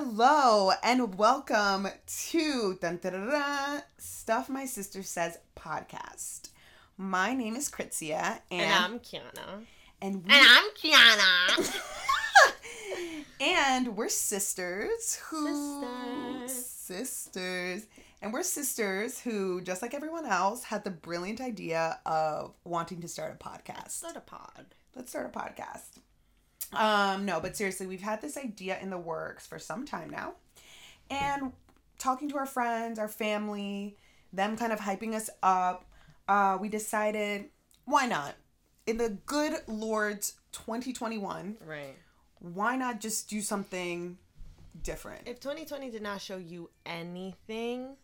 Hello and welcome to dun, Stuff My Sister Says podcast. My name is Kritzia and, And I'm Kiana. and we And I'm Kiana. and we're sisters who Sisters. sisters and we're sisters who just like everyone else had the brilliant idea of wanting to start a podcast. Let's Start a pod. let's start a podcast. Um, no, but seriously, we've had this idea in the works for some time now. And talking to our friends, our family, them kind of hyping us up, uh, we decided, why not? In the good Lord's 2021, Right. why not just do something different? If 2020 did not show you anything,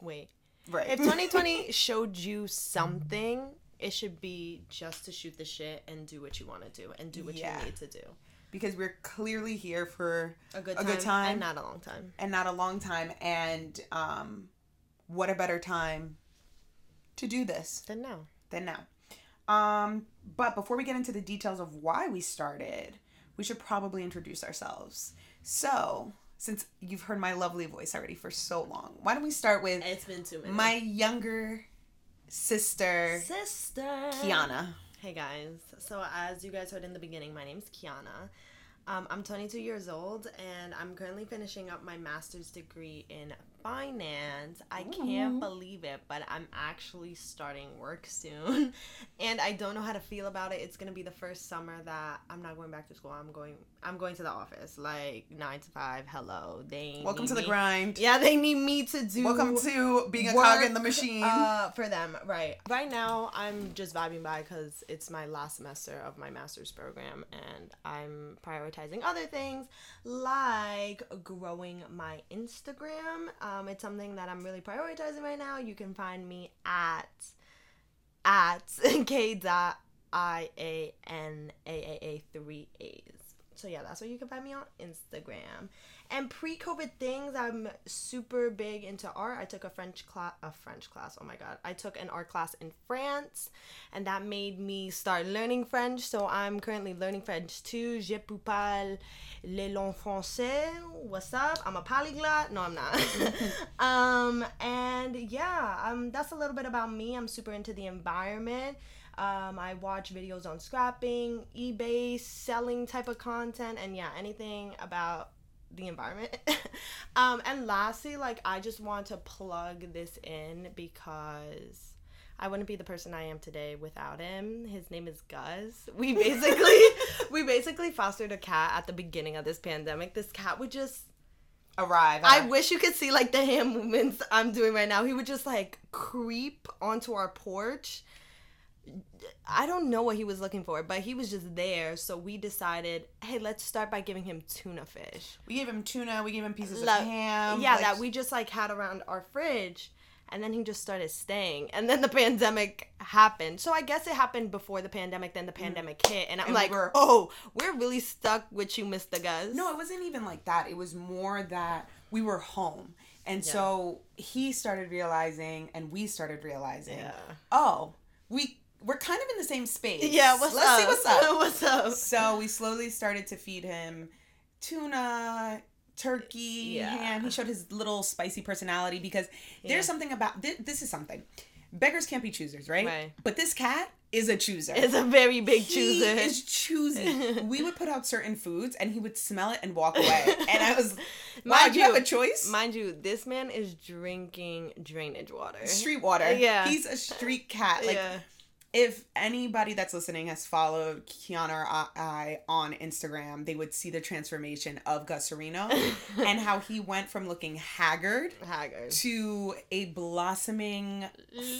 wait. Right. If 2020 showed you something, it should be just to shoot the shit and do what you want to do and do what Yeah. you need to do. because we're clearly here for A good A time, good time. and not a long time. and not a long time. And um, what a better time to do this than now than now. Um, but before we get into the details of why we started, we should probably introduce ourselves. So, since you've heard my lovely voice already for so long, why don't we start with It's been two minutes. my younger sister, sister Kiana? Hey guys. So as you guys heard in the beginning, my name's Kiana. Um, I'm 22 years old and I'm currently finishing up my master's degree in finance. I can't believe it, but I'm actually starting work soon. and I don't know how to feel about it. It's gonna be the first summer that I'm not going back to school. I'm going I'm going to the office. Like nine to five, hello. They Welcome to the me- grind. Yeah, they need me to do Welcome to being a cog in the machine. Uh, for them, right. Right now, I'm just vibing by because it's my last semester of my master's program, and I'm prioritizing other things like growing my Instagram. Um, Um, it's something that I'm really prioritizing right now. You can find me at at k dot i a n a a a three a's. So yeah, that's where you can find me on Instagram. And pre-COVID things, I'm super big into art. I took a French class, a French class. Oh my god, I took an art class in France, and that made me start learning French. So I'm currently learning French too. Je peux parler le long français. What's up? I'm a polyglot. No, I'm not. um, and yeah, um, that's a little bit about me. I'm super into the environment. Um, I watch videos on scrapping, eBay, selling type of content, and yeah, anything about the environment. um, and lastly, like I just want to plug this in because I wouldn't be the person I am today without him. His name is Gus. We basically we basically fostered a cat at the beginning of this pandemic. This cat would just Arrive. I wish you could see like the hand movements I'm doing right now. He would just like creep onto our porch. I don't know what he was looking for, but he was just there. So we decided, hey, let's start by giving him tuna fish. we gave him tuna. We gave him pieces Like, of ham. yeah, like- that we just like had around our fridge. And then he just started staying. And then the pandemic happened. So I guess it happened before the pandemic, then the pandemic hit. And I'm Mm. And we like, were- oh, we're really stuck with you, Mr. Gus. No, it wasn't even like that. It was more that we were home. And so he started realizing and we started realizing, Yeah. oh, we we're kind of in the same space. Yeah, what's Let's up? see what's up. what's up? so we slowly started to feed him tuna, turkey, Yeah. ham. He showed his little spicy personality because Yeah. there's something about this, this is something. Beggars can't be choosers, right? Right. But this cat is a chooser. It's a very big He chooser. is choosy. we would put out certain foods and he would smell it and walk away. And I was, wow, Mind you have a choice? Mind you, this man is drinking drainage water. street water. Yeah. He's a street cat. Like, yeah. If anybody that's listening has followed Kiana or I on Instagram, they would see the transformation of Gus Sereno and how he went from looking haggard Haggard. to a blossoming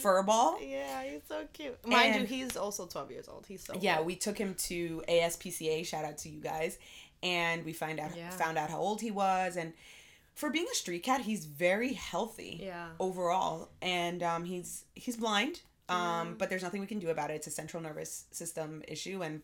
furball. Yeah, he's so cute. Mind And- you, he's also 12 years old. He's so Yeah, old. we took him to ASPCA. Shout out to you guys, and we find out Yeah. found out how old he was, and for being a street cat, he's very healthy. Yeah. Overall, and um, he's he's blind. Um, Mm-hmm. but there's nothing we can do about it. It's a central nervous system issue, and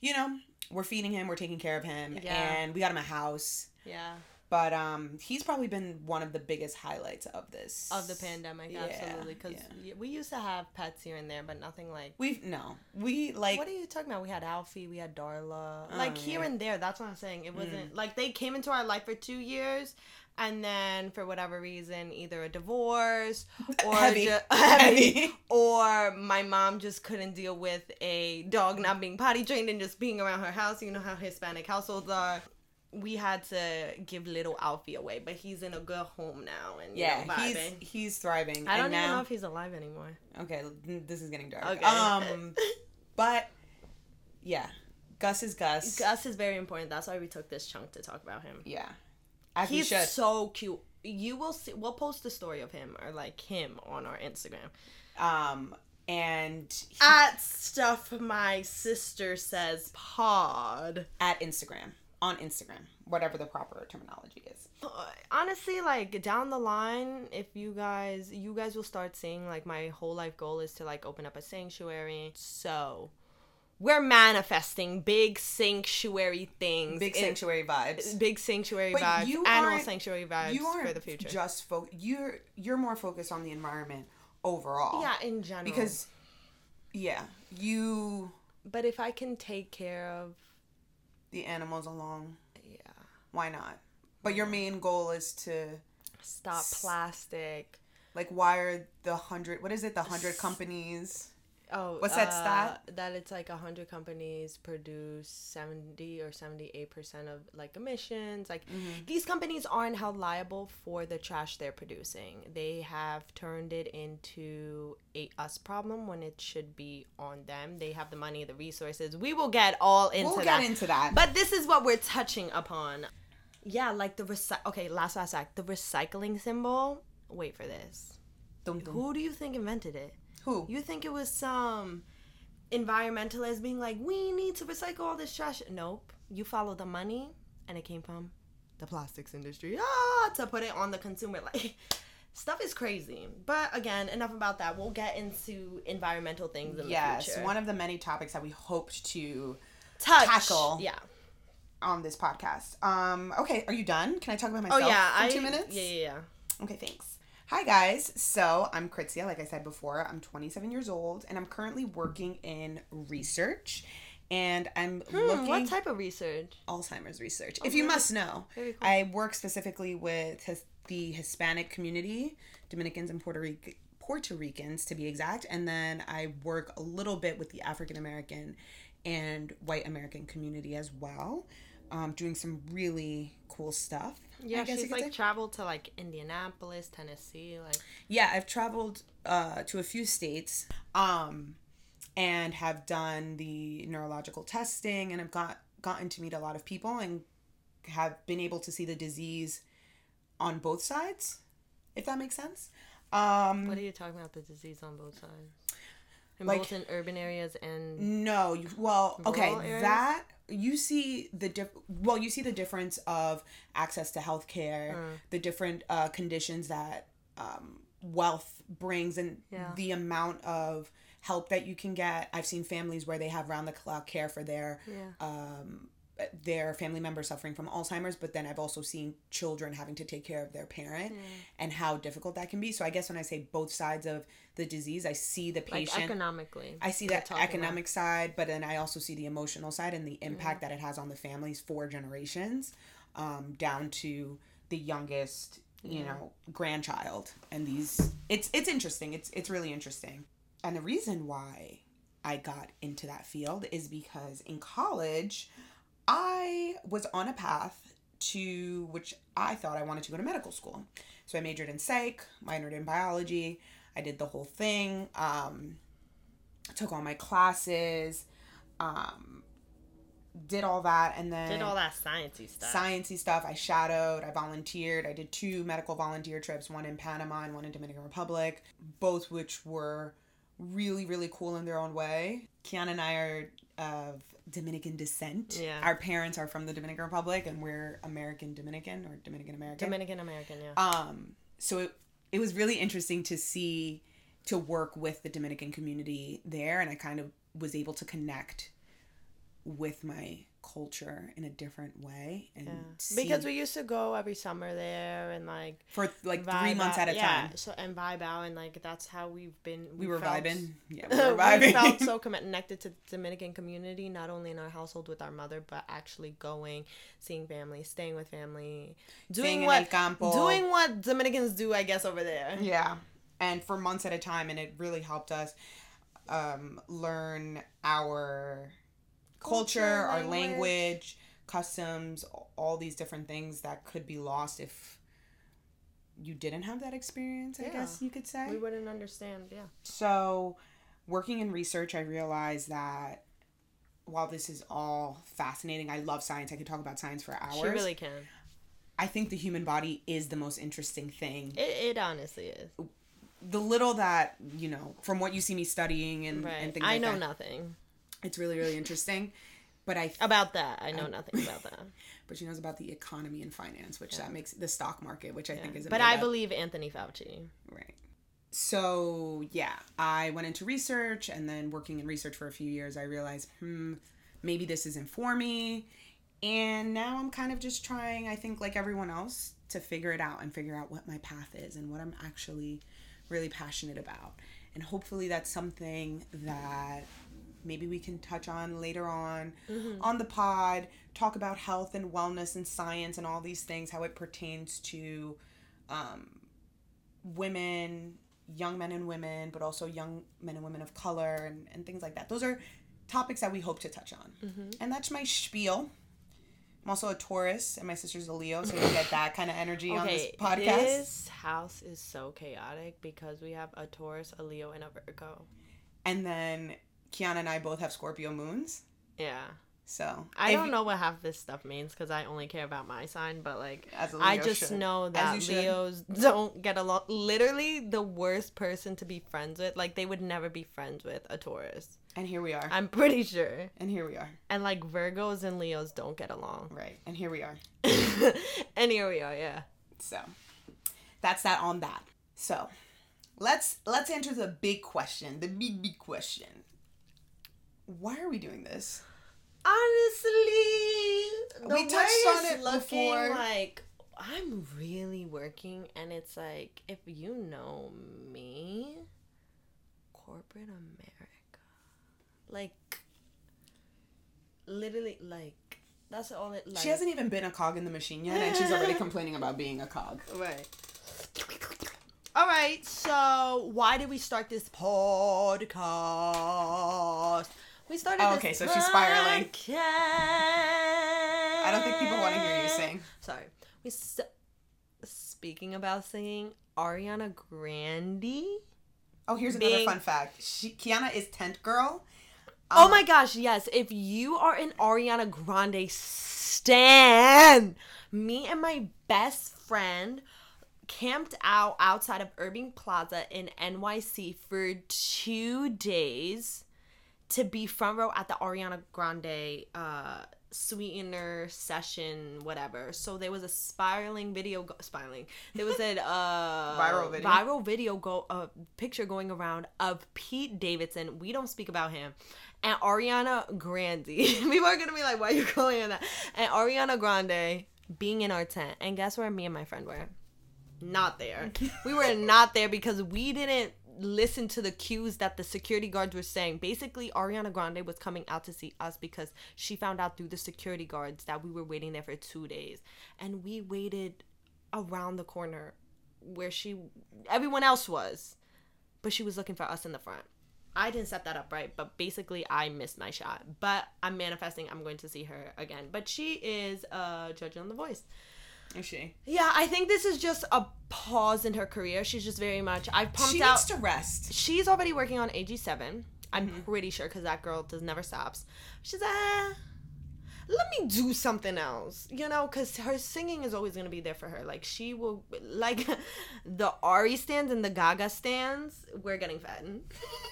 you know we're feeding him, we're taking care of him, Yeah. and we got him a house. Yeah. But um, he's probably been one of the biggest highlights of this of the pandemic, Yeah, absolutely. Because yeah. we used to have pets here and there, but nothing like. We've no, we like what are you talking about? We had Alfie, we had Darla, Oh, like here yeah. Mm. and there. That's what I'm saying. It wasn't like they came into our life for two years, and then for whatever reason, either a divorce or Heavy. ju- Heavy. or my mom just couldn't deal with a dog not being potty trained and just being around her house. You know how Hispanic households are. We had to give little Alfie away, but he's in a good home now and you yeah, know, he's he's thriving. I don't even now, know if he's alive anymore. Okay, this is getting dark. Okay. Um, but yeah, Gus is Gus. Gus is very important. That's why we took this chunk to talk about him. Yeah, as He's should. so cute. You will see. We'll post the story of him or like him on our Instagram. Um, and he- At stuff my sister says pod. at Instagram on Instagram, whatever the proper terminology is. Uh, Honestly, like down the line, if you guys, you guys will start seeing like my whole life goal is to like open up a sanctuary. So we're manifesting big sanctuary things. Big sanctuary vibes. big sanctuary But vibes, you animal sanctuary vibes You aren't for the future. just fo- you're you're more focused on the environment overall. yeah, in general. because yeah, you but if I can take care of, the animals along. yeah, Why not? But your main goal is to stop plastic. like wire the hundred. What is it? The hundred companies. Oh, What's that uh, stat? That it's like a hundred companies produce seventy or seventy eight percent of like emissions. Like Mm-hmm. these companies aren't held liable for the trash they're producing. They have turned it into a us problem when it should be on them. They have the money, the resources. We will get all into We'll that. get into that. But this is what we're touching upon. Yeah, like the recy- okay, last last act. The recycling symbol. Wait for this. Who do you think invented it? Who? You think it was some environmentalist being like, we need to recycle all this trash? Nope. You follow the money, and it came from the plastics industry. Ah, to put it on the consumer. Like, stuff is crazy. But again, enough about that. We'll get into environmental things in yes, the future. one of the many topics that we hoped to Touch. tackle. Yeah. on this podcast. Um, okay, are you done? Can I talk about myself Oh yeah. for I, two minutes? Yeah, yeah, yeah. Okay, thanks. Hi guys. So I'm Kritzia, like I said before. I'm 27 years old and I'm currently working in research. And I'm Hmm, looking what type of research? Alzheimer's research. If you must know, cool. I work specifically with his, the Hispanic community, Dominicans and Puerto Rican. Puerto Ricans to be exact, and then I work a little bit with the African American and white American community as well, um, doing some really cool stuff. I Yeah, guess she's like say. traveled to like Indianapolis, Tennessee, like Yeah, I've traveled uh, to a few states um, and have done the neurological testing and I've got gotten to meet a lot of people and have been able to see the disease on both sides, if that makes sense. Um, What are you talking about? The disease on both sides, in Like- both in urban areas and No, you, well, okay, areas? that you see the diff. Well, you see the difference of access to healthcare, Mm. the different uh, conditions that um, wealth brings, and Yeah. the amount of help that you can get. I've seen families where they have round the clock care for their yeah. um, their family members suffering from Alzheimer's, but then I've also seen children having to take care of their parent and how difficult that can be. So I guess when I say both sides of the disease, I see the like patient. economically. I see that talking about. economic side, but then I also see the emotional side and the impact that it has on the families for generations, um, down to the youngest, you know, grandchild. And these, it's it's interesting. It's it's really interesting. And the reason why I got into that field is because in college, I was on a path to which I thought I wanted to go to medical school. So I majored in psych, minored in biology. I did the whole thing. Um, took all my classes, um, did all that, and then Did all that sciencey stuff. sciencey stuff. I shadowed, I volunteered. I did two medical volunteer trips, one in Panama and one in Dominican Republic, both which were really, really cool in their own way. Kiana and I are of Dominican descent. Yeah. Our parents are from the Dominican Republic and we're American Dominican or Dominican American. Dominican American, yeah. Um, so it, it was really interesting to see, to work with the Dominican community there, and I kind of was able to connect with my culture in a different way and Yeah. see Because we used to go every summer there and like for like three months out- at a yeah, time. So and vibe out and like that's how we've been. We were felt- vibing. Yeah, we were vibing. we felt so connected to the Dominican community, not only in our household with our mother, but actually going, seeing family, staying with family, doing what doing what Dominicans do, I guess, over there. Yeah. And for months at a time and it really helped us um, learn our culture, Culture, our language. language, customs, all these different things that could be lost if you didn't have that experience, I Yeah. guess you could say. We wouldn't understand. Yeah. So, working in research, I realized that while this is all fascinating, I love science. I could talk about science for hours. She really can. I think the human body is the most interesting thing. It, it honestly is. The little that, you know, from what you see me studying and, Right. and things I like know that, nothing it's really, really interesting. But I, about that. I know nothing about that. but she knows about the economy and finance, which that makes the stock market, which I think is. But I up- believe Anthony Fauci. Right. So, yeah, I went into research and then working in research for a few years, I realized, hmm, maybe this isn't for me. And now I'm kind of just trying, I think, like everyone else, to figure it out and figure out what my path is and what I'm actually really passionate about. And hopefully that's something that maybe we can touch on later on on the pod, talk about health and wellness and science and all these things, how it pertains to um, women, young men and women, but also young men and women of color and, and things like that. Those are topics that we hope to touch on. And that's my spiel. I'm also a Taurus and my sister's a Leo, so you get that kind of energy on this podcast. this house is so chaotic because we have a Taurus, a Leo, and a Virgo. And then Kiana and I both have Scorpio moons. Yeah. So I don't know what half this stuff means because I only care about my sign, but like As a I just should. know that should. Leos don't get along. Literally, the worst person to be friends with. Like they would never be friends with a Taurus. And here we are. I'm pretty sure. and here we are. And like Virgos and Leos don't get along. Right. And here we are. and here we are. Yeah. So that's that on that. So let's let's answer the big question, the big big question. Why are we doing this? Honestly, We touched on it looking before. Like I'm really working, and it's like if you know me, corporate America, like literally, like that's all it. Like, She hasn't even been a cog in the machine yet, and she's already complaining about being a cog. Right. All right. So, why did we start this podcast? We started. Oh, okay, so she's spiraling. podcast- I don't think people want to hear you sing. Sorry. We st- speaking about singing, Ariana Grande. Oh, here's another fun fact. She, Kiana is tent girl. oh Um, my gosh, yes. If you are an Ariana Grande stan, me and my best friend camped out outside of Irving Plaza in NYC for two days to be front row at the Ariana Grande uh sweetener session whatever. So there was a spiraling video go- spiraling. There was a uh Viral video. viral video go a picture going around of Pete Davidson. We don't speak about him. And Ariana Grande. People are gonna be like why are you calling her that? And Ariana Grande being in our tent. And guess where me and my friend were? Not there. We were not there because we didn't listen to the cues that the security guards were saying. Basically, Ariana Grande was coming out to see us because she found out through the security guards that we were waiting there for two days. And we waited around the corner where she everyone else was. But she was looking for us in the front. I didn't set that up right, but basically I missed my shot. But I'm manifesting I'm going to see her again. But she is uh, a judge on The Voice. Is she? Yeah, I think this is just a pause in her career. She's just very much. I've pumped She out. needs to rest. she's already working on AG7. I'm Mm-hmm. pretty sure because that girl does never stops. She's ah, let me do something else, you know, because her singing is always gonna be there for her. Like she will, like the Ari stands and the Gaga stands. We're getting fed.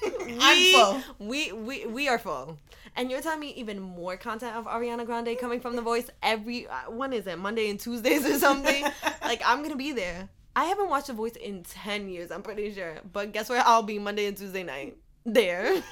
I'm We- full. We we we are full. And you're telling me even more content of Ariana Grande coming from The Voice every uh, when is it Monday and Tuesdays or something? like I'm gonna be there. I haven't watched The Voice in ten years. I'm pretty sure. But guess where I'll be Monday and Tuesday night? There,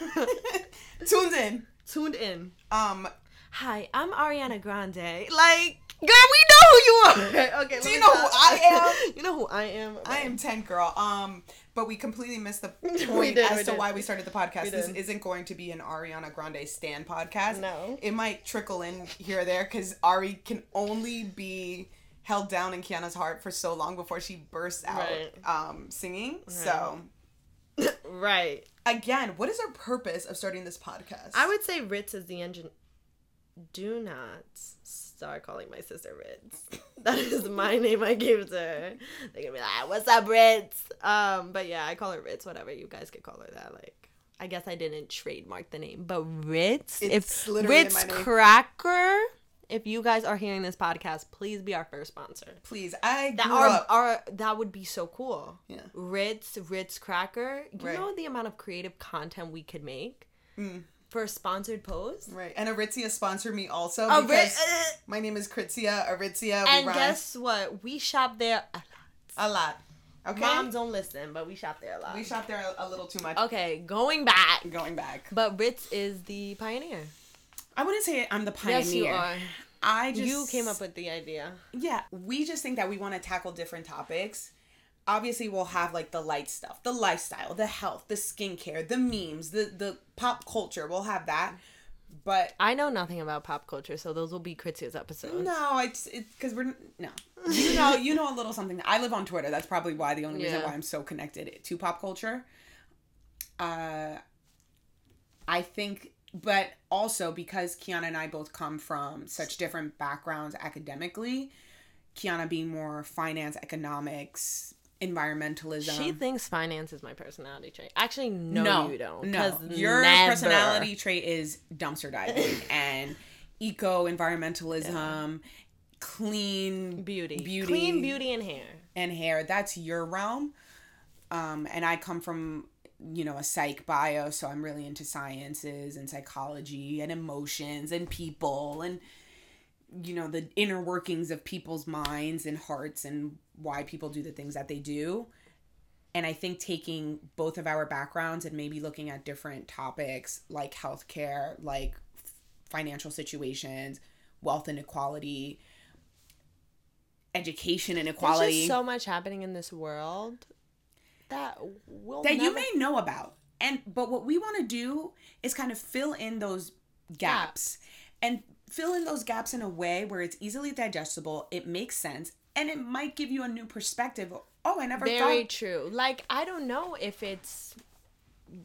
Tuned in. tuned in. Um, Hi, I'm Ariana Grande. Like, girl, we know who you are. Okay, Do you know who I am? You know who I am? I am 10 girl. Um, but we completely missed the point did, as to did. why we started the podcast. This isn't going to be an Ariana Grande stand podcast. No. It might trickle in here or there because Ari can only be held down in Kiana's heart for so long before she bursts out Right. um, singing. So, Right. again, what is our purpose of starting this podcast? I would say Ritz is the engine. Do not start calling my sister Ritz. That is my name I gave to her. They're gonna be like, "What's up, Ritz?" Um, but yeah, I call her Ritz. Whatever you guys could call her that. Like, I guess I didn't trademark the name, but Ritz. It's if Ritz. Cracker. If you guys are hearing this podcast, please be our first sponsor. Please, I That grew our, up. our that would be so cool. Yeah. Ritz, Ritz Cracker. You Right. know the amount of creative content we could make Mm. For a sponsored post. Right, and Aritzia sponsored me also A because uh, my name is Kritzia Aritzia. And guess what? We shop there. A lot. a lot. Okay, Moms don't listen, but we shop there a lot. we shop there a, a little too much. Okay, going back. Going back, But Ritz is the pioneer. I wouldn't say I'm the pioneer. Yes, you are. I just you came up with the idea. yeah. We just think that we want to tackle different topics. Obviously, we'll have like the light stuff, the lifestyle, the health, the skincare, the memes, the the pop culture. We'll have that, but I know nothing about pop culture, so those will be Kritzia's episodes. No, it's it's because we're no. You know, you know a little something. I live on Twitter. That's probably why the only reason Yeah. why I'm so connected to pop culture. Uh, I think, but also because Kiana and I both come from such different backgrounds academically. Kiana being more finance, economics, environmentalism. She thinks finance is my personality trait. Actually, no, no, you don't. No, your never. personality trait is dumpster diving and eco environmentalism, clean beauty, beauty, clean beauty and hair. and hair. That's your realm. Um, and I come from you know a psych bio, so I'm really into sciences and psychology and emotions and people and you know the inner workings of people's minds and hearts and why people do the things that they do. And I think taking both of our backgrounds and maybe looking at different topics like healthcare, like financial situations, wealth inequality, education There's inequality just so much happening in this world that will that you may know about. And but what we want to do is kind of fill in those gaps and fill in those gaps in a way where it's easily digestible, it makes sense, and it might give you a new perspective. Oh, I never Very thought Very true. Like I don't know if it's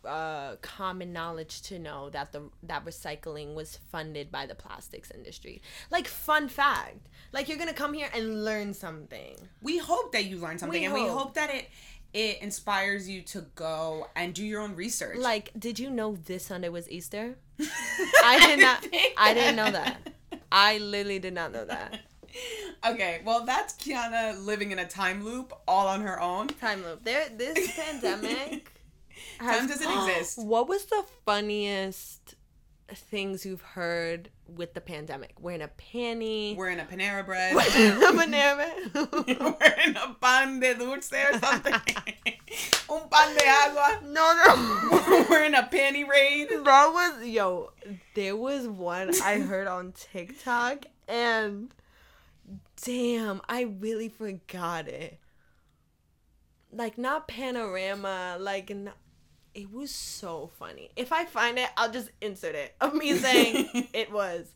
uh common knowledge to know that the that recycling was funded by the plastics industry. Like fun fact. Like you're going to come here and learn something. we hope that you learn something We and we hope. hope that it it inspires you to go and do your own research. Like did you know this Sunday was Easter? I did not I didn't know that. I literally did not know that. okay, well that's Kiana living in a time loop all on her own. Time loop. There this pandemic has- Time doesn't exist. What was the funniest things you've heard with the pandemic? Wearing a panty. We're in a Panera bread. Banana. We're in a pan de dulce or something. Un pan de agua. no, no. We're in a panty raid. that was yo. There was one I heard on TikTok, and damn, I really forgot it. Like not panorama, like n it was so funny. If I find it, I'll just insert it of me saying it was.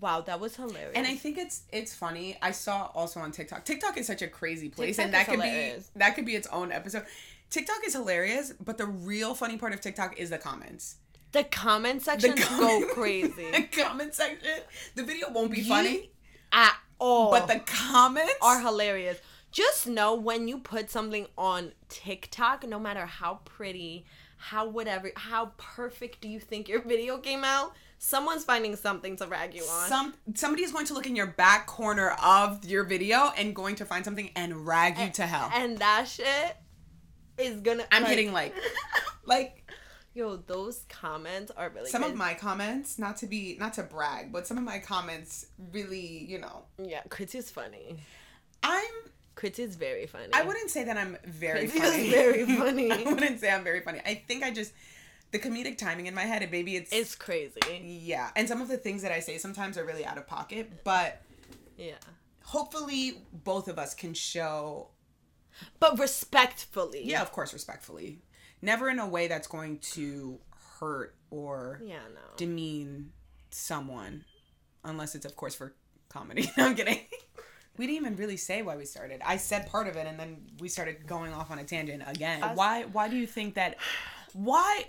Wow, that was hilarious. And I think it's it's funny. I saw also on TikTok. TikTok is such a crazy place, TikTok and that could hilarious. be that could be its own episode. TikTok is hilarious, but the real funny part of TikTok is the comments. the comment section go comment- crazy the comment section. The video won't be funny, at all. but the comments are hilarious. Just know when you put something on TikTok, no matter how pretty, how whatever, how perfect do you think your video came out, someone's finding something to rag you on. some somebody is going to look in your back corner of your video and going to find something and rag you to hell. and that shit is gonna. I'm like- hitting like, like Yo, those comments are really some good. of my comments. Not to be, not to brag, but some of my comments really, you know, yeah, Kritzy's funny. I'm. Kritzy's very funny. I wouldn't say that I'm very funny. very funny. I wouldn't say I'm very funny. I think I just the comedic timing in my head, and maybe it's It's crazy. yeah, and some of the things that I say sometimes are really out of pocket, but Yeah. hopefully both of us can show But respectfully. yeah, of course, respectfully, never in a way that's going to hurt or Yeah, no. demean someone, unless it's of course for comedy. No, I'm kidding. We didn't even really say why we started. I said part of it, and then we started going off on a tangent again. Why? Why do you think that? Why?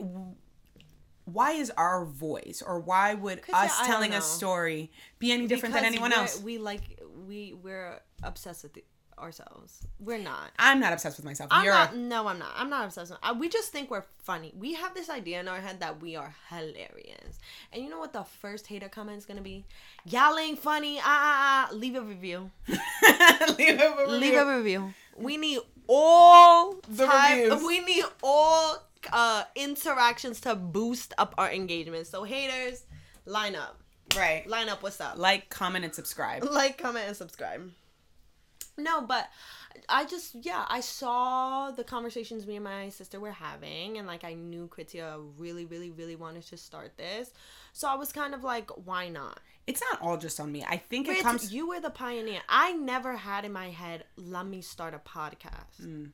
Why is our voice, or why would us don't telling a story be any different than anyone else? We like we we're obsessed with the, ourselves. We're not. I'm not obsessed with myself. I'm You're not. No, I'm not. I'm not obsessed. With, uh, we just think we're funny. We have this idea in our head that we are hilarious. And you know what the first hater comment is gonna be? Y'all ain't funny. Ah ah ah. Leave a review. leave a Leave review. a review. We need all The type, reviews. We need all uh interactions to boost up our engagement. So haters, line up. right. Line up. What's up? Like, comment, and subscribe. like, comment, and subscribe. No, but I just yeah, I saw the conversations me and my sister were having, and like I knew Kritzia really, really, really wanted to start this, so I was kind of like, why not? It's not all just on me. I think it comes. you were the pioneer. I never had in my head, let me start a podcast. Mm.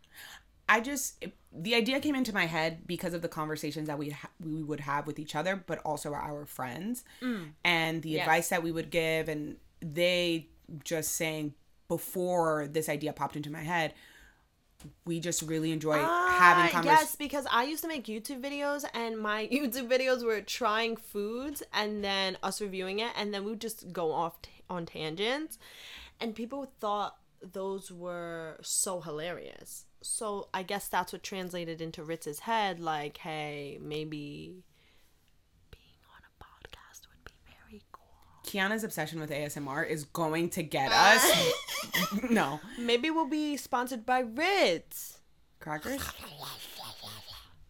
I just it- the idea came into my head because of the conversations that we ha- we would have with each other, but also our friends, and the Yes. advice that we would give, and they just saying before this idea popped into my head. We just really enjoy having Ah, conversations. Yes, because I used to make YouTube videos, and my YouTube videos were trying foods and then us reviewing it, and then we would just go off t- on tangents, and people thought those were so hilarious. So I guess that's what translated into Ritz's head, like, hey, maybe being on a podcast would be very cool. Kiana's obsession with ASMR is going to get uh. us. no Maybe we'll be sponsored by Ritz. crackers.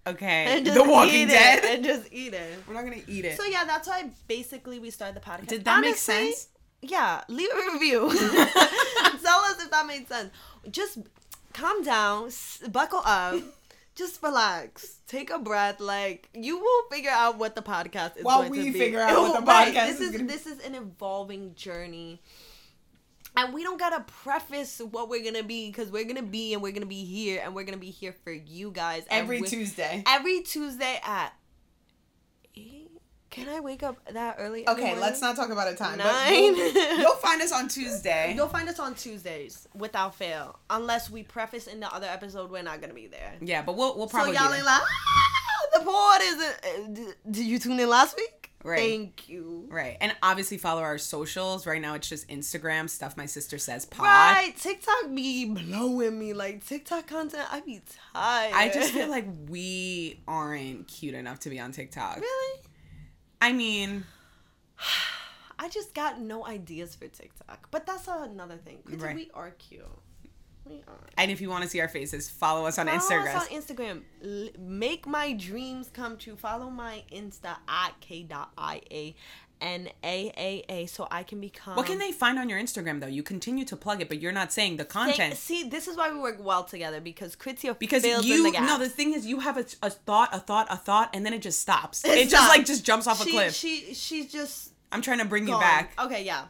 Okay, And The just Walking eat Dead. It, and just eat it. We're not gonna eat it. So yeah, that's why basically we started the podcast. Did that make sense? Yeah, leave a review. Tell us if that made sense. Just calm down, s- buckle up, just relax, take a breath. Like you will figure out what the podcast is While going we to be. figure out what the Right, podcast This is is this is an evolving journey. And we don't gotta preface what we're gonna be because we're gonna be and we're gonna be here and we're gonna be here for you guys Every Tuesday. every Tuesday at. Can I wake up that early? Okay, let's not talk about a time. Nine. we'll- you'll find us on Tuesday. You'll find us on Tuesdays without fail, unless we preface in the other episode we're not gonna be there. Yeah, but we'll we'll probably. So y'all ain't like, ah, the pod isn't. uh, Did you tune in last week? Right. Thank you. right, and obviously follow our socials. Right now, it's just Instagram stuff. My sister says pod. Right, TikTok be blowing me like TikTok content. I be tired. I just feel like we aren't cute enough to be on TikTok. really. I mean, I just got no ideas for TikTok, but that's another thing. Right. We are cute. We are. and if you want to see our faces, follow us on Follow Instagram. us on Instagram. L- make my dreams come true. Follow my Insta at k.ia n a a a so I can become. what can they find on your Instagram though? You continue to plug it, but you're not saying the content. See, this is why we work well together because Kritzia because you the no the thing is you have a, a thought a thought a thought and then it just stops It it, just like just jumps off a cliff She she's just i'm trying to bring you back Okay, yeah.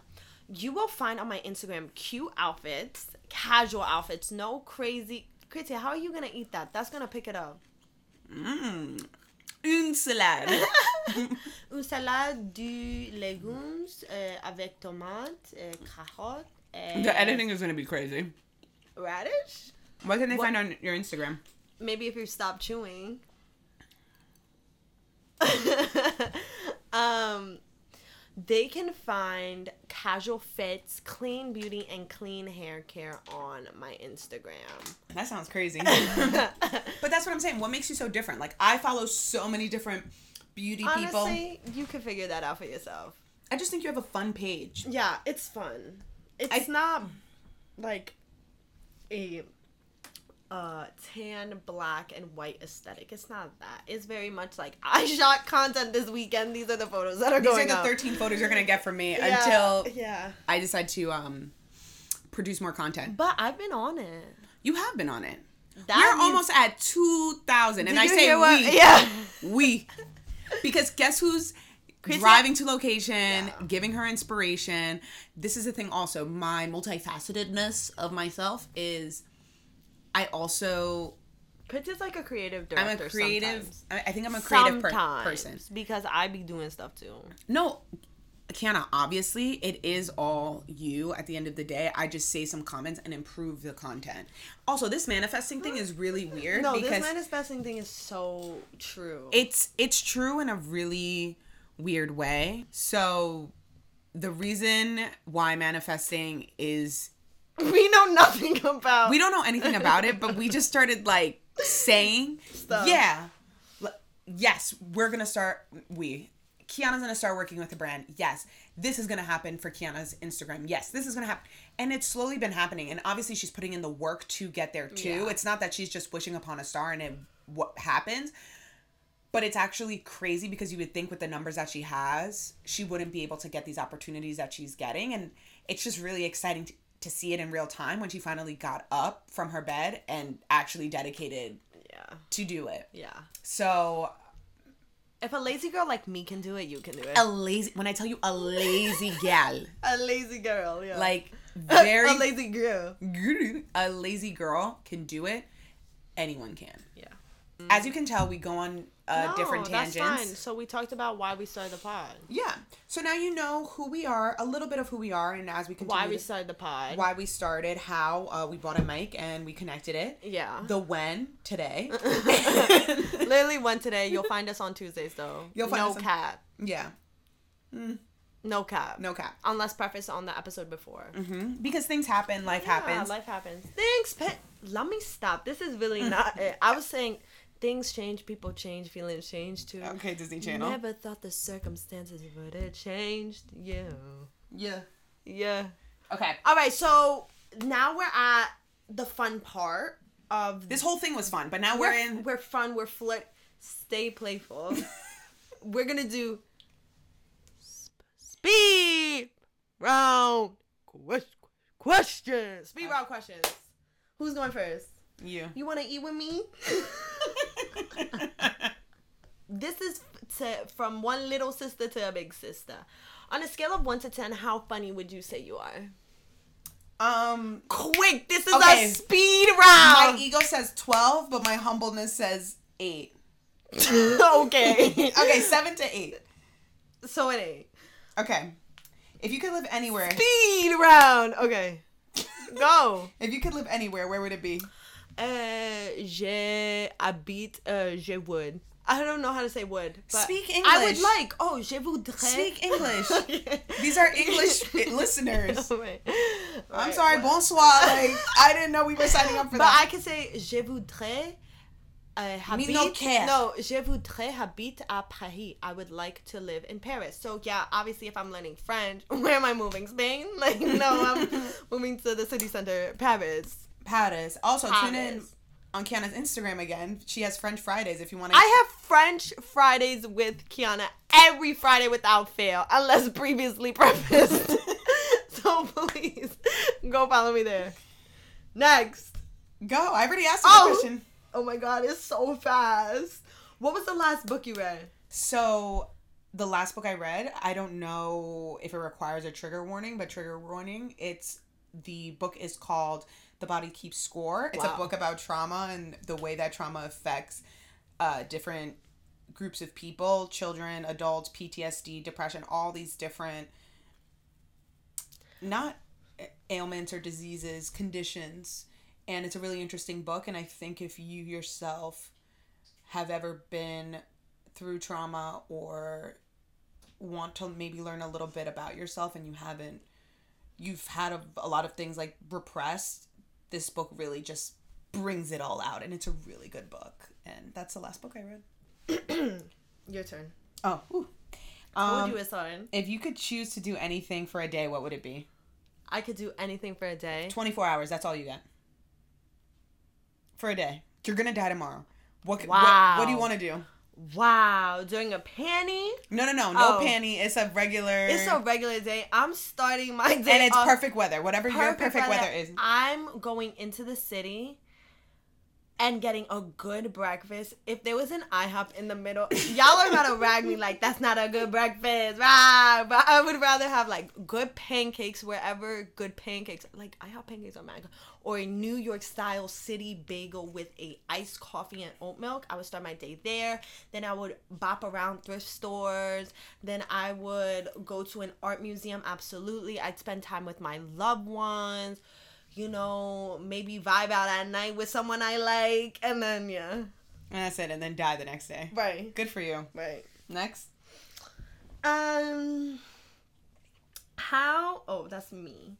You will find on my Instagram cute outfits, casual outfits, no crazy. Kritzia, how are you gonna eat that? That's gonna pick it up. mm. Une salade Une salade de légumes euh, avec tomates, euh, carottes, et the editing is going to be crazy radish. what can they What- find on your instagram Maybe if you stop chewing. um, they can find casual fits, clean beauty, and clean hair care on my Instagram. that sounds crazy but that's what i'm saying what makes you so different like i follow so many different beauty people Honestly, you can figure that out for yourself. i just think you have a fun page Yeah, it's fun. It's I- not like a uh tan, black, and white aesthetic. It's not that. It's very much like I shot content this weekend. These are the photos that are these are the up. 13 photos you're going to get from me Yeah, until yeah. i decide to um produce more content But I've been on it. you have been on it That We're means- almost at 2,000. And Did I say we. Yeah. We. Because guess who's driving to location, Yeah. giving her inspiration. This is the thing also. My multifacetedness of myself is I also Pitch is like a creative director. I'm a creative sometimes. I think I'm a creative per- person. because I be doing stuff too. No, Kiana, obviously it is all you at the end of the day. I just say some comments and improve the content. Also, this manifesting thing is really weird No, this manifesting thing is so true. it's it's true in a really weird way. So the reason why manifesting is we know nothing about. we don't know anything about it, but we just started like saying, Stuff. yeah, yes, we're gonna start. We, Kiana's gonna start working with the brand. Yes, this is gonna happen for Kiana's Instagram. Yes, this is gonna happen, and it's slowly been happening. And obviously, she's putting in the work to get there too. Yeah. It's not that she's just wishing upon a star and it what happens. But it's actually crazy because you would think with the numbers that she has, she wouldn't be able to get these opportunities that she's getting. And it's just really exciting to, to see it in real time when she finally got up from her bed and actually dedicated Yeah, to do it. yeah. So If a lazy girl like me can do it, you can do it. a lazy when I tell you a lazy gal, A lazy girl, yeah. like very a lazy girl. a lazy girl can do it, anyone can. Yeah. As you can tell, we go on uh, No, different that's tangents. fine. So we talked about why we started the pod. Yeah. So now you know who we are, a little bit of who we are, and as we continue, Why we started the pod. why we started, how uh, we bought a mic and we connected it, Yeah. the when today. Literally when today. You'll find us on Tuesdays though. You'll find no us on- cap. yeah. No cap. No cap. Unless preface on the episode before. hmm Because things happen, life happens. Life happens. Things. Pe- Let me stop. This is really not it. I was saying things change, people change, feelings change too. okay, Disney Channel. Never thought the circumstances would have changed. Yeah. Yeah. Yeah. Okay. All right. So now we're at the fun part of This whole thing was fun, but now we're we're in. we're fun. We're flirt. Stay playful. we're gonna do speed round ques- questions. Speed round questions. Who's going first? You. You want to eat with me? this is to, from one little sister to a big sister. On a scale of one to ten, how funny would you say you are? um, Quick, this is Okay. a speed round. my ego says twelve, but my humbleness says eight. okay. Okay, seven to eight. So it eight. Okay. If you could live anywhere, Speed round. Okay. Go. if you could live anywhere, where would it be? Uh, je habite. Uh, je would. I don't know how to say would, but Speak English. I would like. Oh, je voudrais. Speak English. These are English listeners. Wait. I'm sorry, what- bonsoir. Like I didn't know we were signing up for But that. I can say je voudrais. Uh, habite, no care. no, je voudrais habite à Paris. I would like to live in Paris. So yeah, obviously, if I'm learning French, where am I moving? Spain? Like no, I'm moving to the city center, Paris. Paris. Also, tune in on Kiana's Instagram again. She has French Fridays if you want to. I have French Fridays with Kiana every Friday without fail, unless previously prefaced. so please go follow me there. Next. go. I already asked you Oh. the question. Oh my god, it's so fast. What was the last book you read? So, the last book I read, I don't know if it requires a trigger warning, but trigger warning. It's the book is called The Body Keeps Score. It's Wow. a book about trauma and the way that trauma affects uh, different groups of people, children, adults, PTSD, depression, all these different not ailments or diseases, conditions. And it's a really interesting book and I think if you yourself have ever been through trauma or want to maybe learn a little bit about yourself and you haven't you've had a, a lot of things like repressed this book really just brings it all out and it's a really good book and that's the last book i read Your turn. oh ooh. Told Um, you it's on. if you could choose to do anything for a day what would it be I could do anything for a day. 24 hours that's all you get for a day you're gonna die tomorrow what, Wow. what, what do you want to do Wow, doing a panty. no no no no Oh. panty it's a regular It's a regular day. I'm starting my day. and it's off perfect weather whatever your perfect weather is I'm going into the city and getting a good breakfast. If there was an IHOP in the middle, y'all are to rag me like that's not a good breakfast. Rah! But I would rather have like good pancakes wherever good pancakes like IHOP pancakes are mad. Or a New York style city bagel with a iced coffee and oat milk. I would start my day there. Then I would bop around thrift stores. Then I would go to an art museum. Absolutely. I'd spend time with my loved ones you know, maybe vibe out at night with someone I like, and then yeah. And that's it, and then die the next day. Right. Good for you. Right. Next. Um. How? Oh, that's me.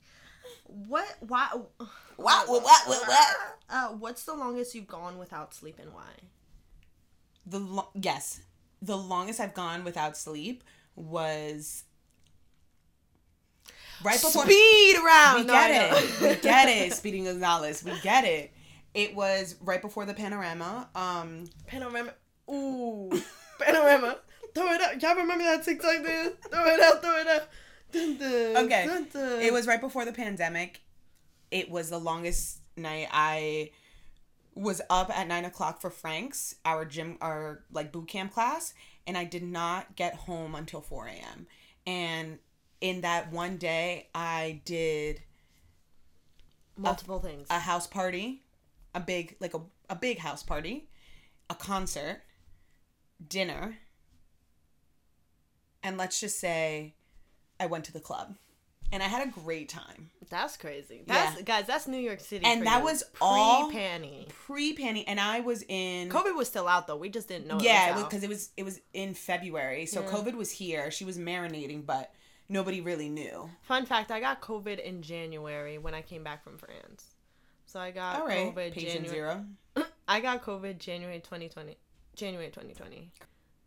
What? Why? What? What? What? What? what? Uh, what's the longest you've gone without sleep, and why? The lo- yes, the longest I've gone without sleep was right before speed round. We no, get it. we get it. Speeding Gonzalez. We get it. It was right before the panorama. Um, panorama. Ooh, panorama. Throw it out. Y'all remember that TikTok dance? Throw it out. Throw it out. Dun, dun, okay. Dun, dun. It was right before the pandemic. It was the longest night I was up at nine o'clock for Frank's, our gym, our like boot camp class, and I did not get home until four a.m. And in that one day, I did multiple a, things. A house party, a big like a, a big house party, a concert, dinner, and let's just say I went to the club. And I had a great time. That's crazy. That's yeah. guys, that's New York City. And that you. was all pre-panny. Pre panny. And I was in COVID was still out though. We just didn't know Yeah, because it, it, was it was in February. So yeah. COVID was here. She was marinating, but nobody really knew. Fun fact: I got COVID in January when I came back from France. So I got All right. COVID Patient January. zero. I got COVID January 2020. January 2020.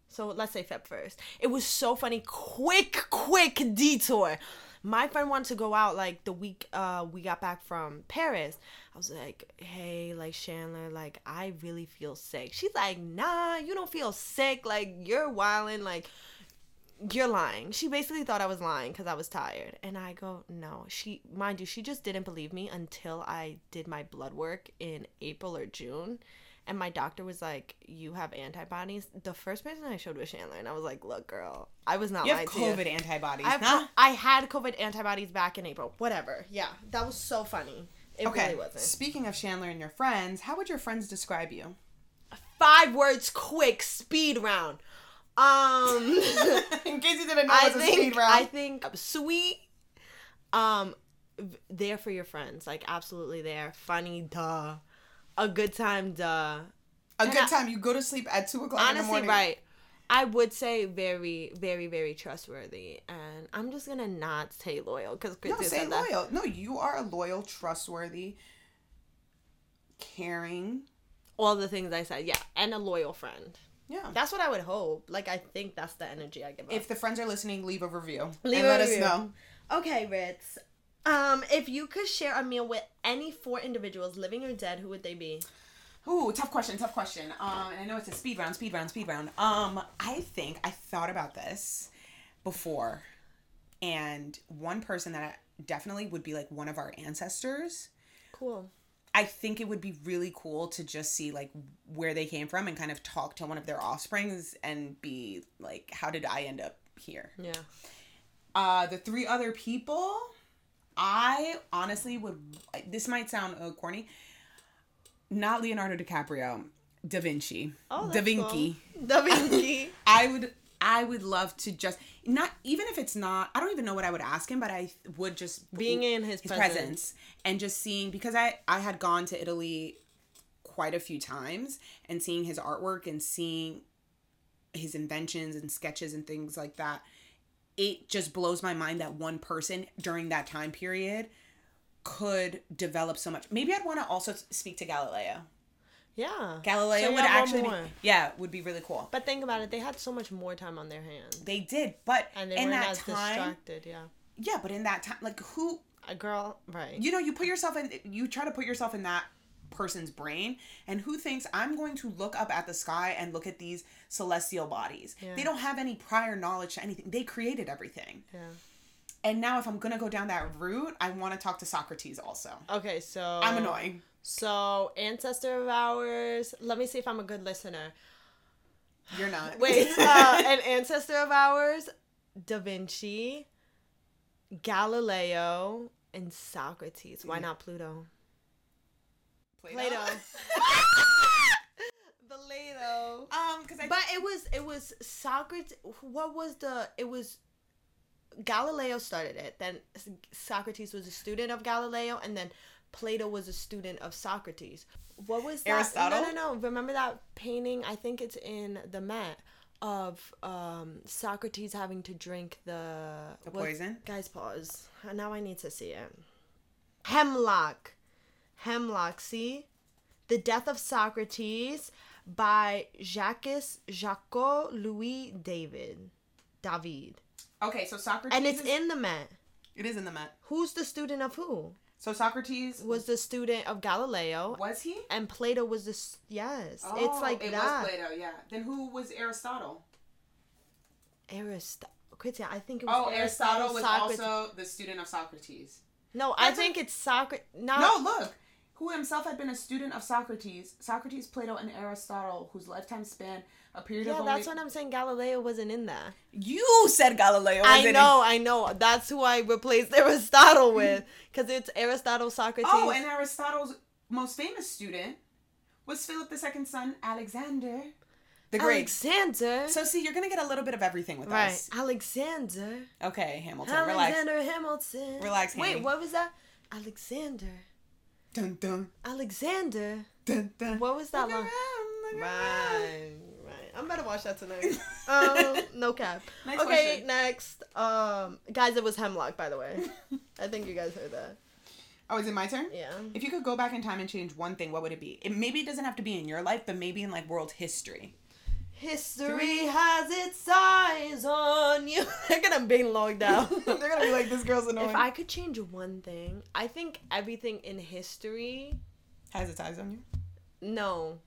So let's say Feb first. It was so funny. Quick, quick detour. My friend wanted to go out like the week uh we got back from Paris. I was like, hey, like Chandler, like I really feel sick. She's like, nah, you don't feel sick. Like you're wilding. Like you're lying. She basically thought I was lying because I was tired. And I go, no. She, mind you, she just didn't believe me until I did my blood work in April or June. And my doctor was like, "You have antibodies." The first person I showed was Chandler, and I was like, "Look, girl, I was not." You have COVID antibodies, I, huh? I had COVID antibodies back in April. Whatever. Yeah, that was so funny. It okay. really wasn't. Speaking of Chandler and your friends, how would your friends describe you? Five words, quick, speed round. Um, in case you didn't know, I think. I think sweet. Um, there for your friends, like absolutely there. Funny, duh. A good time, duh. A and good I, time. You go to sleep at two o'clock honestly, in the morning. right. I would say very, very, very trustworthy, and I'm just gonna not say loyal because no, say loyal. That. No, you are a loyal, trustworthy, caring. All the things I said, yeah, and a loyal friend. Yeah. That's what I would hope. Like I think that's the energy I give. If the friends are listening, leave a review. Leave and a let review. us know. Okay, Ritz. Um, if you could share a meal with any four individuals, living or dead, who would they be? Ooh, tough question, tough question. Um, and I know it's a speed round, speed round, speed round. Um, I think I thought about this before, and one person that definitely would be like one of our ancestors. Cool. I think it would be really cool to just see like where they came from and kind of talk to one of their offsprings and be like, how did I end up here? Yeah. Uh, the three other people, I honestly would. This might sound uh, corny. Not Leonardo DiCaprio, Da Vinci. Oh, Da Vinci. Cool. Da Vinci. I would I would love to just not even if it's not I don't even know what I would ask him, but I would just being in his, his presence. presence and just seeing because I I had gone to Italy quite a few times and seeing his artwork and seeing his inventions and sketches and things like that. It just blows my mind that one person during that time period could develop so much. Maybe I'd want to also speak to Galileo. Yeah. Galileo so would actually be, yeah, would be really cool. But think about it, they had so much more time on their hands. They did, but and they in weren't that as time, distracted, yeah. Yeah, but in that time like who a girl, right. You know, you put yourself in you try to put yourself in that person's brain and who thinks I'm going to look up at the sky and look at these celestial bodies. Yeah. They don't have any prior knowledge to anything. They created everything. Yeah. And now if I'm going to go down that route, I want to talk to Socrates also. Okay, so I'm annoying. So, ancestor of ours. Let me see if I'm a good listener. You're not. Wait, uh, an ancestor of ours, Da Vinci, Galileo, and Socrates. Why not Pluto? Plato. The Plato. Um, because I But it was it was Socrates. What was the? It was Galileo started it. Then Socrates was a student of Galileo, and then Plato was a student of Socrates. What was that? Aristotle? No, no, no. Remember that painting? I think it's in the Met of um, Socrates having to drink the The what- poison? Guys, pause. Now I need to see it. Hemlock. Hemlock. See, the death of Socrates by Jacques Jacques Louis David. David. okay. So Socrates And it's is- in the Met. It is in the Met. Who's the student of who? So Socrates Was the student of Galileo. was he? And Plato was the yes. Oh, it's like it that. was Plato. Yeah. Then who was Aristotle? Aristotle. I think it was Oh, Aristotle was Socrates. also the student of Socrates. No, I That's a- think it's Socrates. No, look. Who himself had been a student of Socrates, Socrates, Plato, and Aristotle, whose lifetime span a period Yeah, of Yeah, that's only. what I'm saying. Galileo wasn't in there. You said Galileo. I know, I know. That's who I replaced Aristotle with, because it's Aristotle, Socrates. Oh, and Aristotle's most famous student was Philip II's son, Alexander the Great. Alexander. So see, you're gonna get a little bit of everything with right, us. Alexander. Okay, Hamilton, relax. Alexander Hamilton. Relax, Wait, what was that? Alexander. Dun dun Alexander. dun dun. What was that Look one? around, look around. Right, right. I'm about to watch that tonight. um, no cap. Next okay, question. next. Um, guys, it was Hemlock, by the way. I think you guys heard that. Oh, is it my turn? Yeah. If you could go back in time and change one thing, what would it be? It maybe it doesn't have to be in your life, but maybe in like world history. History has its eyes on you. They're gonna be logged out. They're gonna be like, this girl's annoying. if I could change one thing, I think everything in history. Has its eyes on you. No.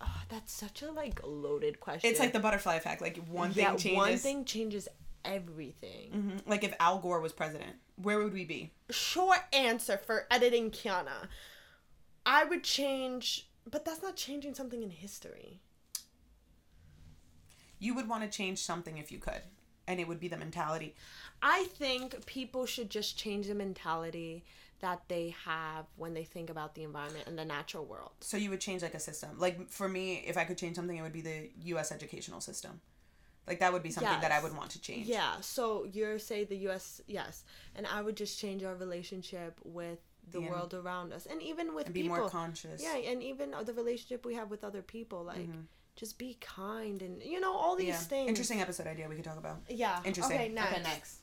Oh, that's such a like loaded question. It's like the butterfly effect. Like one yeah, thing changes. one thing changes everything. Mhm. Like if Al Gore was president, where would we be? Short answer for editing Kiana. I would change, but that's not changing something in history. You would want to change something if you could, and it would be the mentality. I think people should just change the mentality that they have when they think about the environment and the natural world. So you would change like a system. Like for me, if I could change something, it would be the U.S. educational system. Like that would be something that I would want to change. Yeah, so you're say the US, yes. And I would just change our relationship with the world around us and even with And be people. more conscious. Yeah, and even the relationship we have with other people like mm-hmm. Just be kind and you know all these Yeah. things. Interesting episode idea we could talk about. Yeah. Interesting. Okay, next. next.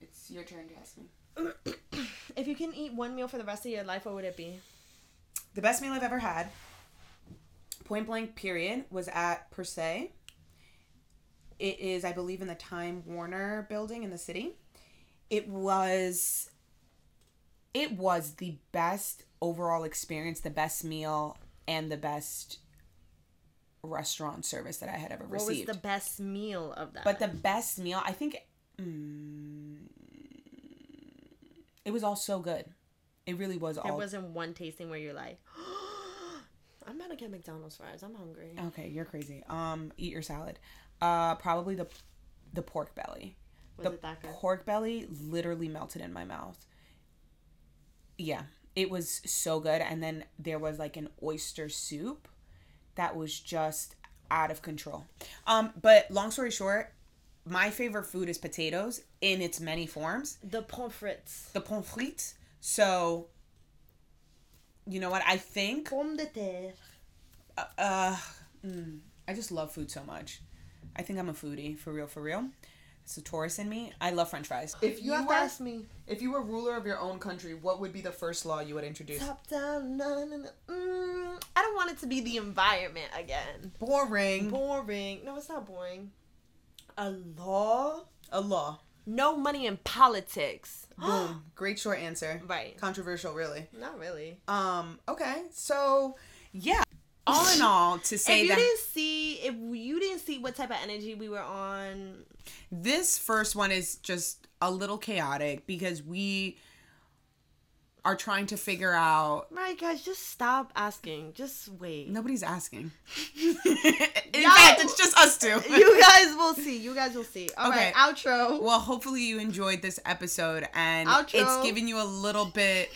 It's your turn to ask me. If you can eat one meal for the rest of your life, what would it be? The best meal I've ever had, point blank period, was at Per Se. It is, I believe, in the Time Warner building in the city. It was it was the best overall experience, the best meal, and the best restaurant service that I had ever received. What received. was the best meal of that? But the best meal, I think, mm, it was all so good. It really was there all. There wasn't one tasting where you're like, I'm about to get McDonald's fries. I'm hungry. Okay, you're crazy. Um, eat your salad. Uh, probably the, the pork belly. Was the it that good? pork belly literally melted in my mouth. Yeah, it was so good. And then there was like an oyster soup that was just out of control. Um, but long story short, my favorite food is potatoes in its many forms. The pommes frites. The pommes frites. So, you know what? I think Pomme de terre. uh, mm, I just love food so much. I think I'm a foodie for real, for real. It's a Taurus in me. I love French fries. If You have to ask me. if you were ruler of your own country, what would be the first law you would introduce? Top down, na, na, na. Mm, I don't want it to be the environment again. Boring. Boring. No, it's not boring. A law? A law. No money in politics. Boom. Great short answer. Right. Controversial, really. Not really. Um. Okay. So, yeah. All in all, to say if you that didn't see, if you didn't see what type of energy we were on, this first one is just a little chaotic because we are trying to figure out. Right, guys, just stop asking. Just wait. Nobody's asking. In fact, it's just us two. you guys will see. You guys will see. All Okay. right, outro. Well, hopefully you enjoyed this episode and Outro. it's given you a little bit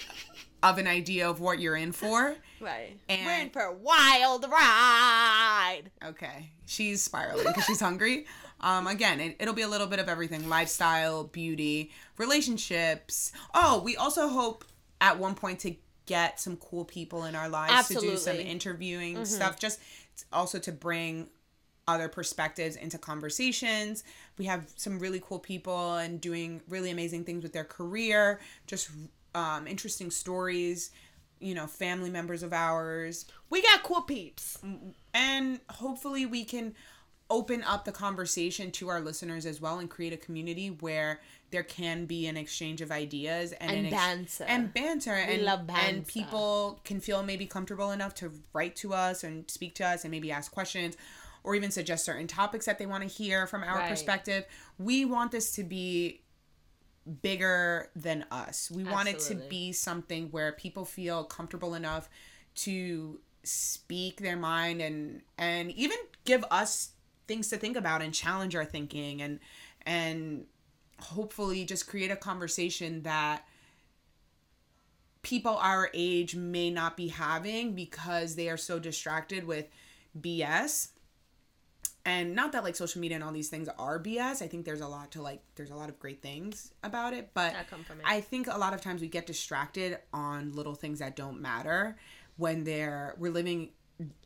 of an idea of what you're in for. Right. And- We're in for a wild ride. Okay. She's spiraling because she's hungry. Um, again, it, it'll be a little bit of everything lifestyle, beauty, relationships. Oh, we also hope at one point to get some cool people in our lives to do some Absolutely. interviewing stuff, just also to bring other perspectives into conversations. We have some really cool people and doing really amazing things with their career, just um, interesting stories, you know, family members of ours, We got cool peeps. and hopefully we can open up the conversation to our listeners as well and create a community where there can be an exchange of ideas and, And an ex- banter. and banter and love and people can feel maybe comfortable enough to write to us and speak to us and maybe ask questions or even suggest certain topics that they want to hear from our Right. perspective we want this to be bigger than us. We want it to be something where people feel comfortable enough to speak their mind and and even give us things to think about and challenge our thinking and and hopefully just create a conversation that people our age may not be having because they are so distracted with BS and not that like social media and all these things are BS. I think there's a lot to like there's a lot of great things about it, but it. I think a lot of times we get distracted on little things that don't matter when they're we're living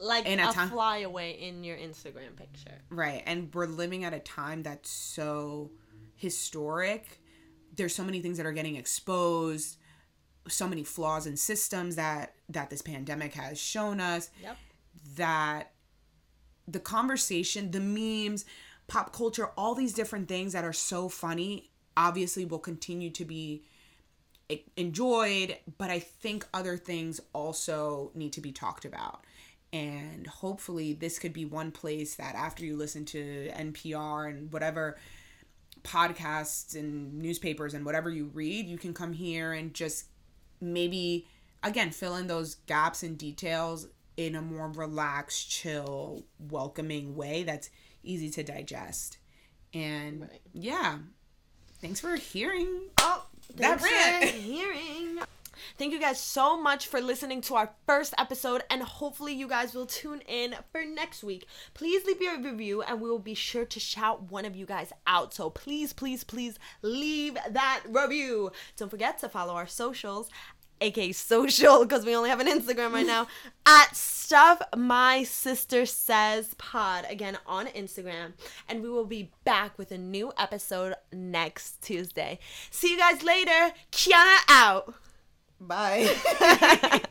Like In a, a time- flyaway in your Instagram picture. right and we're living at a time that's so historic. There's so many things that are getting exposed, so many flaws in systems that that this pandemic has shown us. Yep. that the conversation, the memes, pop culture, all these different things that are so funny obviously will continue to be enjoyed, but I think other things also need to be talked about. And hopefully, this could be one place that after you listen to NPR and whatever podcasts and newspapers and whatever you read, you can come here and just maybe again fill in those gaps and details in a more relaxed, chill, welcoming way that's easy to digest. And Right. yeah, thanks for hearing. Oh, That rant. hearing. Thank you guys so much for listening to our first episode, and hopefully, you guys will tune in for next week. Please leave your review, and we will be sure to shout one of you guys out. So, please, please, please leave that review. Don't forget to follow our socials, aka social, because we only have an Instagram right now, at Stuff My Sister Says Pod, again on Instagram. And we will be back with a new episode next Tuesday. See you guys later. Kiana out. Bye.